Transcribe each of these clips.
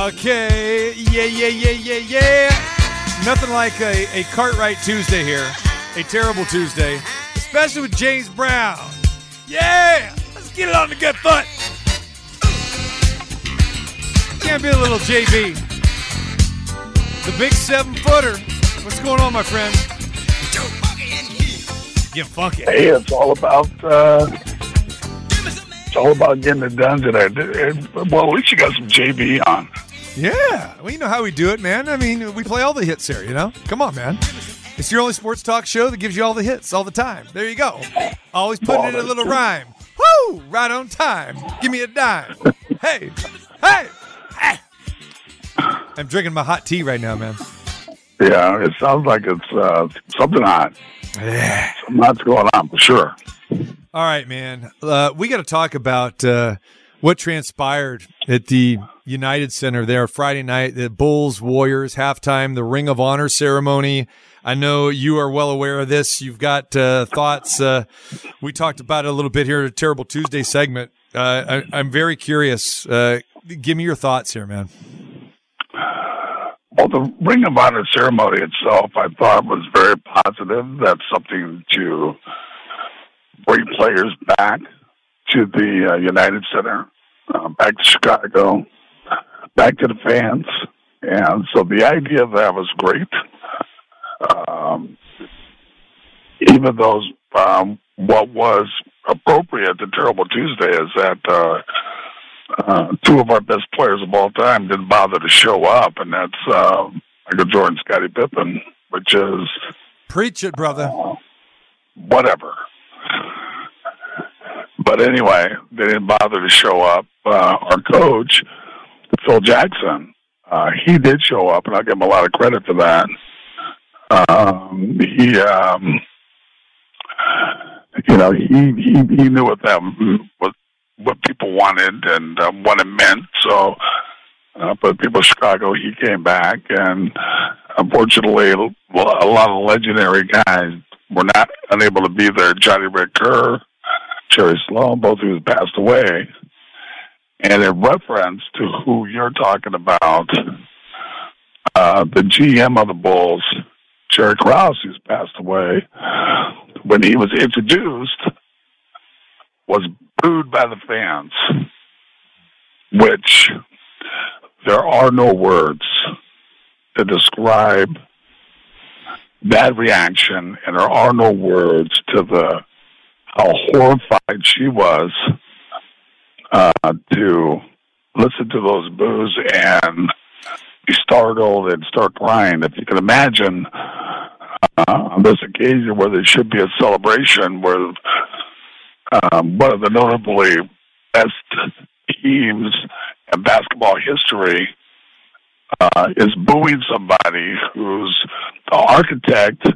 Okay, yeah, yeah, yeah, yeah, yeah. Nothing like a, a Cartwright Tuesday here. A terrible Tuesday, especially with James Brown. Yeah, let's get it on the good foot. Can't be a little JB. The big seven footer. What's going on, my friend? Get funky. Hey, it's all about uh, it's all about getting it done today. Well, at least you got some JB on. Yeah, well, you know how we do it, man. I mean, we play all the hits here, you know? Come on, man. It's your only sports talk show that gives you all the hits all the time. There you go. Always putting in a little rhyme. Woo! Right on time. Give me a dime. hey, hey, hey. I'm drinking my hot tea right now, man. Yeah, it sounds like it's uh, something hot. Yeah. Something hot's going on for sure. All right, man. Uh, we got to talk about uh, what transpired at the United Center there Friday night. The Bulls Warriors halftime, the Ring of Honor ceremony. I know you are well aware of this. You've got uh, thoughts. Uh, we talked about it a little bit here in a Terrible Tuesday segment. Uh, I, am very curious. Uh, give me your thoughts here, man. Well, the Ring of Honor ceremony itself, I thought was very positive. That's something to bring players back to the uh, United Center, uh, back to Chicago, back to the fans. And so the idea of that was great. Um, even though um, what was appropriate to Terrible Tuesday is that uh, uh, two of our best players of all time didn't bother to show up, and that's uh, Michael Jordan, Scottie Pippen, which is preach it, brother. Uh, whatever. But anyway, they didn't bother to show up. Uh, our coach, Phil Jackson, uh, he did show up, and I give him a lot of credit for that. Um, he, um, you know, he, he he knew what that what what people wanted and um, what it meant. So, uh, but people of Chicago, he came back, and unfortunately, a lot of legendary guys were not unable to be there. Johnny Red Kerr, Jerry Sloan, both of who passed away. And in reference to who you're talking about, uh, the GM of the Bulls, Jerry Krause, who's passed away, when he was introduced, was booed by the fans, which there are no words to describe that reaction, and there are no words to the how horrified she was uh, to listen to those boos and be startled and start crying. If you can imagine uh, on this occasion where there should be a celebration where um, one of the notably best teams in basketball history uh, is booing somebody who's the architect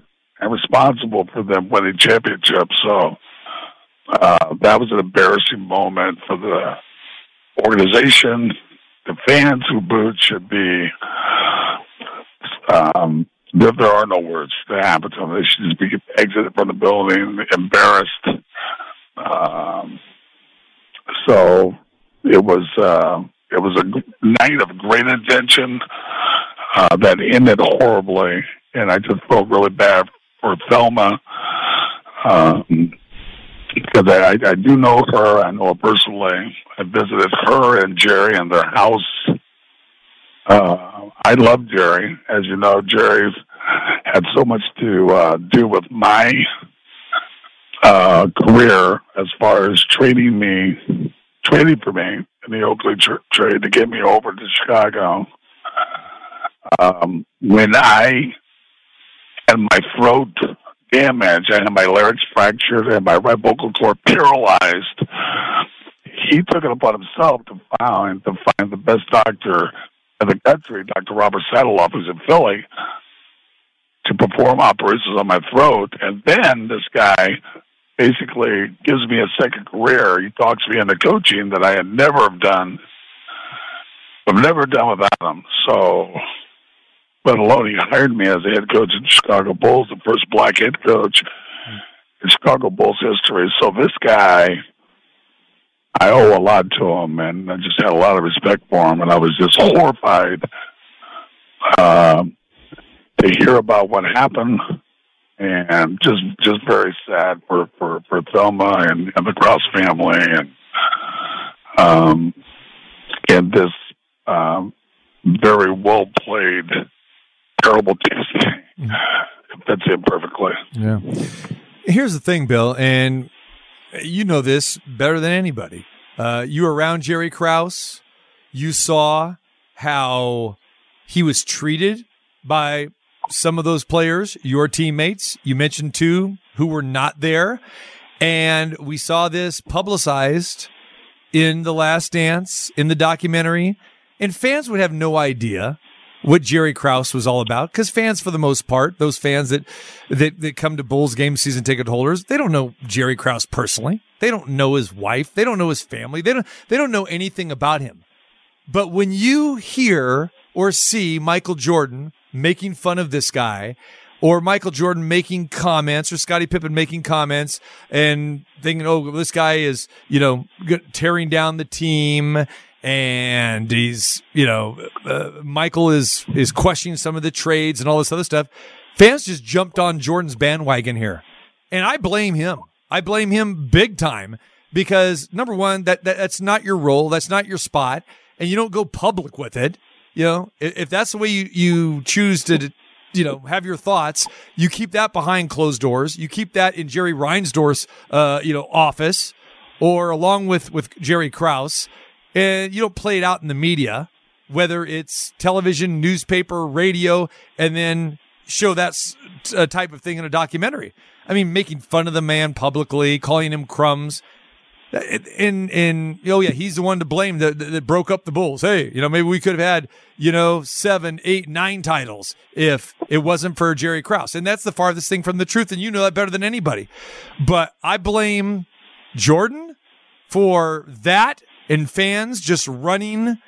and responsible for them winning championships. So uh, that was an embarrassing moment for the organization. The fans who booed should be. Um, there, there are no words to happen to them. They should just be exited from the building, embarrassed. Um, so it was uh, it was a night of great intention uh, that ended horribly, and I just felt really bad for Thelma. Um, because I, I do know her. I know her personally. I visited her and Jerry in their house. Uh, I love Jerry. As you know, Jerry's had so much to uh, do with my uh, career as far as training me, training for me in the Oakley tr- trade to get me over to Chicago. Um, when I had my throat damage. I had my larynx fractured and my right vocal cord paralyzed. He took it upon himself to find to find the best doctor in the country, Dr. Robert Sataloff, who's in Philly, to perform operations on my throat. And then this guy basically gives me a second career. He talks me into coaching that I had never have done. I've never done without him. So let alone he hired me as a head coach in Chicago Bulls, the first black head coach in Chicago Bulls history. So this guy I owe a lot to him, and I just had a lot of respect for him, and I was just horrified uh, to hear about what happened, and just just very sad for for for Thelma and, and the Krause family, and um, and this um, very well terrible team. That's it perfectly. Yeah. Here's the thing, Bill, and you know this better than anybody. Uh, you were around Jerry Krause. You saw how he was treated by some of those players, your teammates. You mentioned two who were not there. And we saw this publicized in The Last Dance, in the documentary. And fans would have no idea what Jerry Krause was all about because fans, for the most part, those fans that, that, that come to Bulls game season ticket holders, they don't know Jerry Krause personally. They don't know his wife. They don't know his family. They don't, they don't know anything about him. But when you hear or see Michael Jordan making fun of this guy or Michael Jordan making comments or Scottie Pippen making comments and thinking, oh, this guy is, you know, tearing down the team and he's, you know, uh, Michael is, is questioning some of the trades and all this other stuff. Fans just jumped on Jordan's bandwagon here. And I blame him. I blame him big time because number one, that, that that's not your role. That's not your spot. And you don't go public with it. You know, if, if that's the way you, you choose to, you know, have your thoughts, you keep that behind closed doors. You keep that in Jerry Reinsdorf's, uh, you know, office or along with, with Jerry Krause and you don't play it out in the media, whether it's television, newspaper, radio, and then show that uh, type of thing in a documentary. I mean, making fun of the man publicly, calling him crumbs. And, and, oh yeah, he's the one to blame that, that broke up the Bulls. Hey, you know, maybe we could have had, you know, seven, eight, nine titles if it wasn't for Jerry Krause. And that's the farthest thing from the truth. And you know that better than anybody. But I blame Jordan for that and fans just running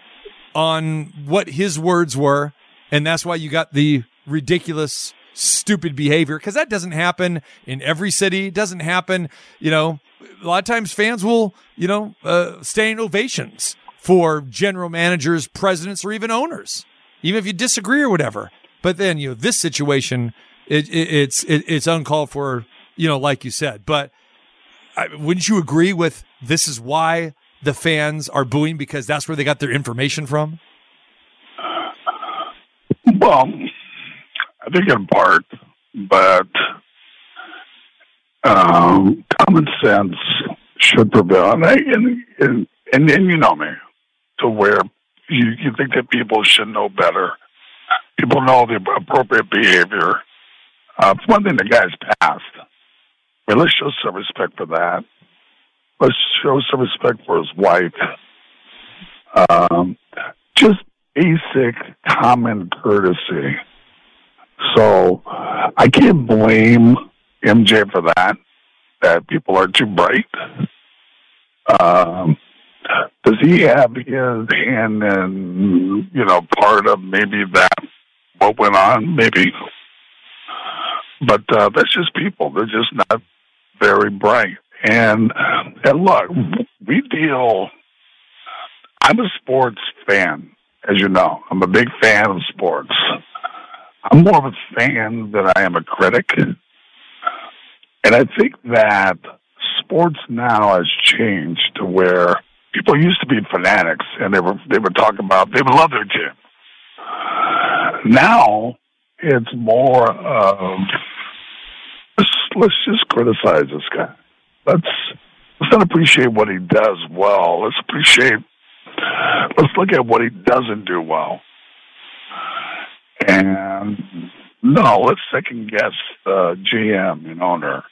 on what his words were. And that's why you got the ridiculous, stupid behavior because that doesn't happen in every city. It doesn't happen, you know, a lot of times fans will, you know, uh, stand ovations for general managers, presidents, or even owners, even if you disagree or whatever. But then, you know, this situation, it, it, it's it, it's uncalled for, you know, like you said. But I, wouldn't you agree with this is why the fans are booing because that's where they got their information from? Well, I think in part, but um, common sense should prevail. And, and, and, and, and you know me, to where you, you think that people should know better. People know the appropriate behavior. Uh, it's one thing the guy's passed. Let's show some respect for that let's show some respect for his wife. Um, just basic common courtesy. So I can't blame MJ for that. That people are too bright. Um, does he have his hand in you know part of maybe that what went on? Maybe, but uh, that's just people. They're just not very bright. And uh, and look, we deal. I'm a sports fan, as you know. I'm a big fan of sports. I'm more of a fan than I am a critic. And I think that sports now has changed to where people used to be fanatics and they were they would talk about they would love their team. Now it's more of let's, let's just criticize this guy let's let's not appreciate what he does well. Let's appreciate. Let's look at what he doesn't do well. And no, let's second guess GM and owner.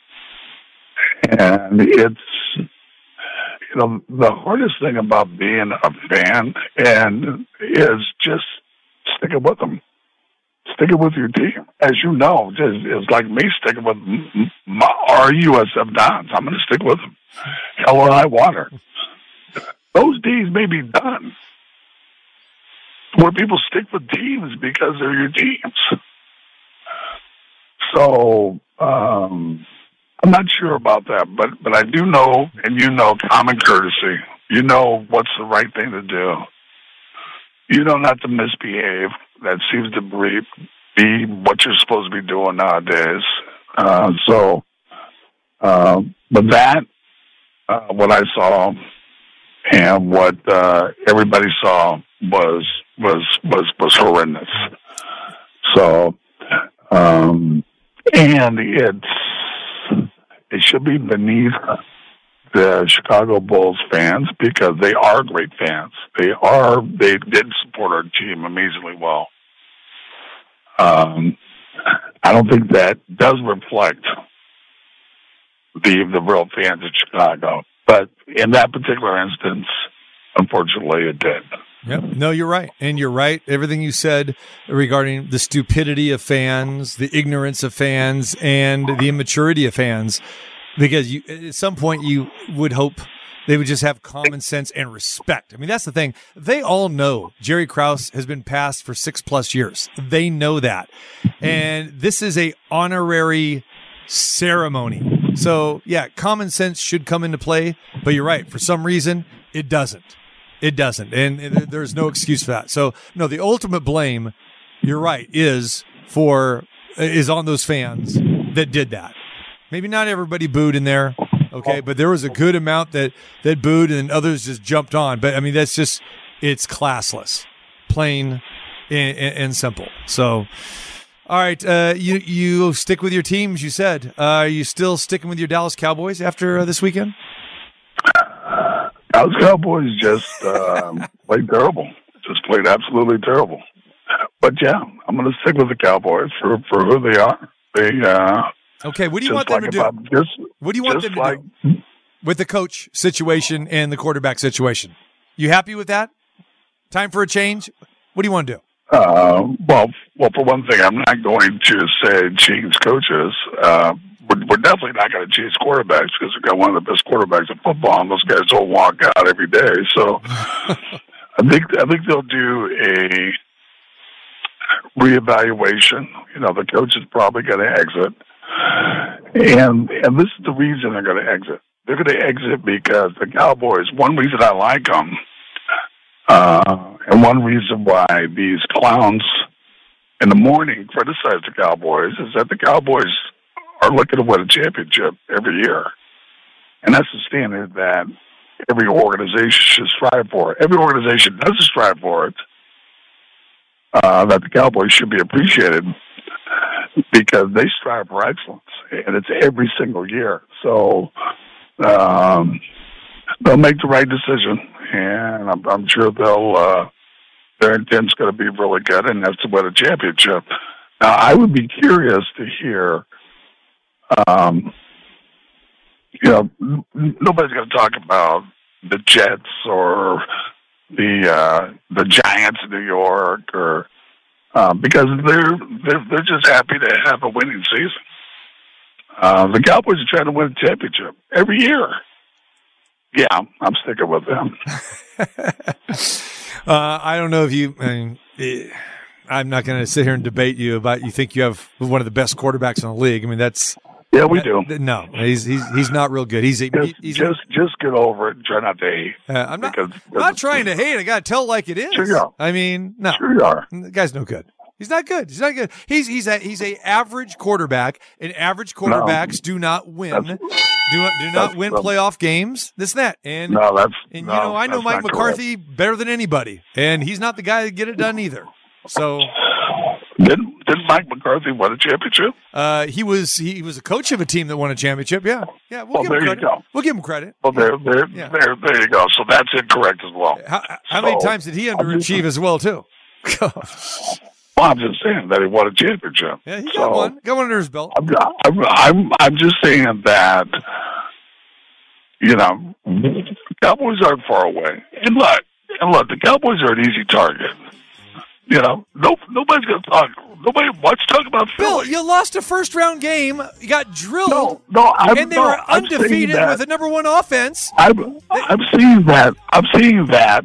And it's you know the hardest thing about being a fan and is just sticking with them sticking with your team. As you know, it's, like me sticking with my, our USF Dons. I'm going to stick with them. Hell or high water. Those days may be done. Where people stick with teams because they're your teams. So um, I'm not sure about that, but but I do know, and you know, common courtesy. You know what's the right thing to do. You know not to misbehave. That seems to be, be what you're supposed to be doing nowadays. Uh, so, uh, but that, uh, what I saw and what uh, everybody saw was was was was horrendous. So, um, and it's it should be beneath the Chicago Bulls fans because they are great fans. They are they did support our team amazingly well. Um, I don't think that does reflect the the real fans of Chicago, but in that particular instance, unfortunately, it did. Yep. No, you're right. And you're right. Everything you said regarding the stupidity of fans, the ignorance of fans, and the immaturity of fans, because you, at some point you would hope they would just have common sense and respect. I mean, that's the thing. They all know Jerry Krause has been passed for six plus years. They know that. And this is a honorary ceremony. So yeah, common sense should come into play, but you're right. For some reason, it doesn't. It doesn't, and there's no excuse for that. So no, the ultimate blame, you're right, is for is on those fans that did that. Maybe not everybody booed in there, okay, but there was a good amount that that booed, and others just jumped on. But I mean, that's just it's classless, plain and, and simple. So. All right, uh, you you stick with your teams. You said, uh, are you still sticking with your Dallas Cowboys after uh, this weekend? Dallas Cowboys just um, played terrible. Just played absolutely terrible. But yeah, I'm going to stick with the Cowboys for for who they are. They uh, okay. What do you want them like to do? Just, what do you want them to like, do with the coach situation and the quarterback situation? You happy with that? Time for a change. What do you want to do? Uh, well, well, for one thing, I'm not going to say change coaches. Uh, we're, we're definitely not going to change quarterbacks because we've got one of the best quarterbacks in football, and those guys don't walk out every day. So I think I think they'll do a reevaluation. You know, the coach is probably going to exit, and and this is the reason they're going to exit. They're going to exit because the Cowboys. One reason I like them, uh, and one reason why these clowns in the morning criticize the Cowboys is that the Cowboys are looking to win a championship every year. And that's the standard that every organization should strive for. Every organization doesn't strive for it. Uh, that the Cowboys should be appreciated because they strive for excellence, and it's every single year. So um, they'll make the right decision, and I'm, I'm sure they'll uh, their intent's going to be really good, and that's to win a championship. Now, I would be curious to hear um, you know, nobody's going to talk about the Jets or the uh, the Giants of New York or uh, because they're, they're they're just happy to have a winning season. Uh, the Cowboys are trying to win a championship every year. Yeah, I'm sticking with them. uh, I don't know if you. I mean, eh, I'm not going to sit here and debate you about you think you have one of the best quarterbacks in the league. I mean, that's yeah, we do. No, he's he's he's not real good. He's a, just, he's just a, just get over it. Try not to hate. Uh, I'm not. I'm not trying to hate. I got to tell like it is. Sure. I mean, no. Sure you are. The guy's no good. He's not good. He's not good. He's he's a he's a average quarterback, and average quarterbacks no, do not win. Do not do not win playoff games. This and that. And no, that's and no, you know I know Mike McCarthy correct. better than anybody, and he's not the guy to get it done either. So didn't didn't Mike McCarthy win a championship? Uh, he was he was a coach of a team that won a championship. Yeah, yeah. We'll, well there you go. We'll give him credit. Well, there, there, yeah. there, there you go. So that's incorrect as well. How, how so, many times did he underachieve just, as well too? well, I'm just saying that he won a championship. Yeah, he got one. Got one under his belt. I'm, I'm, I'm, I'm just saying that. You know, Cowboys aren't far away. And look, and look, the Cowboys are an easy target. You know, no, nobody's going to talk. Nobody wants to talk about Philly. Bill, you lost a first round game. You got drilled. No, no, I'm, and they no, were undefeated with a number one offense. I'm, I'm seeing that. I'm seeing that.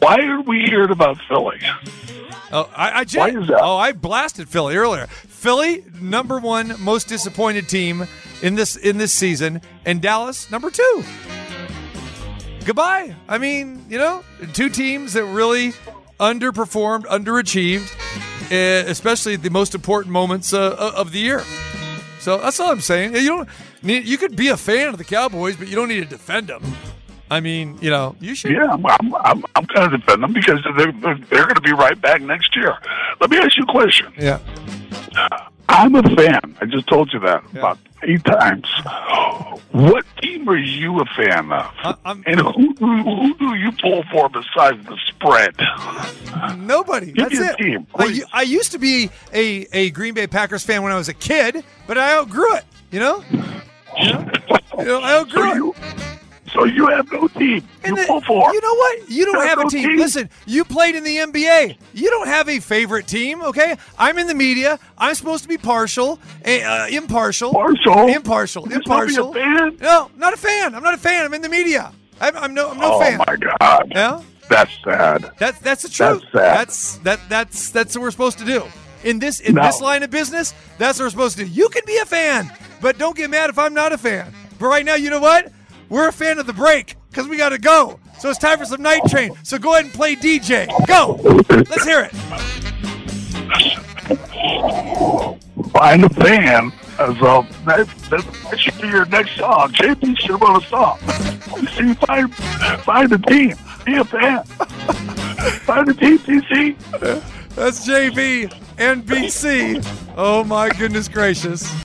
Why are we hearing about Philly? Oh, I, I just, Why is that? Oh, I blasted Philly earlier. Philly, number one most disappointed team in this in this season, and Dallas, number two. goodbye. I mean, you know, two teams that really underperformed, underachieved, eh, especially the most important moments uh, of the year. So that's all I'm saying. You don't need, you could be a fan of the Cowboys, but you don't need to defend them. I mean, you know, you should. Yeah, I'm, I'm, I'm going to defend them because they're, they're going to be right back next year. Let me ask you a question. Yeah. I'm a fan. I just told you that yeah. about eight times. What team are you a fan of? Uh, and who, who, who, do you pull for besides the spread? Nobody. Give That's it. Team, I, I, used to be a, a Green Bay Packers fan when I was a kid, but I outgrew it. You know? You know, you know I outgrew so it. You, so you have no team. You the, pull for. You know what? You don't you have, have, a team. team. Listen, you played in the NBA. You don't have a favorite team, okay? I'm in the media. I'm supposed to be partial, uh, impartial. Partial. Impartial. You're impartial. Be a fan? No, not a fan. I'm not a fan. I'm in the media. I'm, I'm no. I'm no oh fan. Oh my god. Yeah. That's sad. That's that's the truth. That's sad. That's that that's that's what we're supposed to do. In this in no. this line of business, that's what we're supposed to do. You can be a fan, but don't get mad if I'm not a fan. But right now, you know what? We're a fan of the break because we got to go. So it's time for some Night Train. So go ahead and play DJ. Go. Let's hear it. Find a fan uh, as a that, that, that should be your next song. JP should wrote a song. See, find find a team. Be a fan. Find a team, TC. That's JV and BC. Oh my goodness gracious.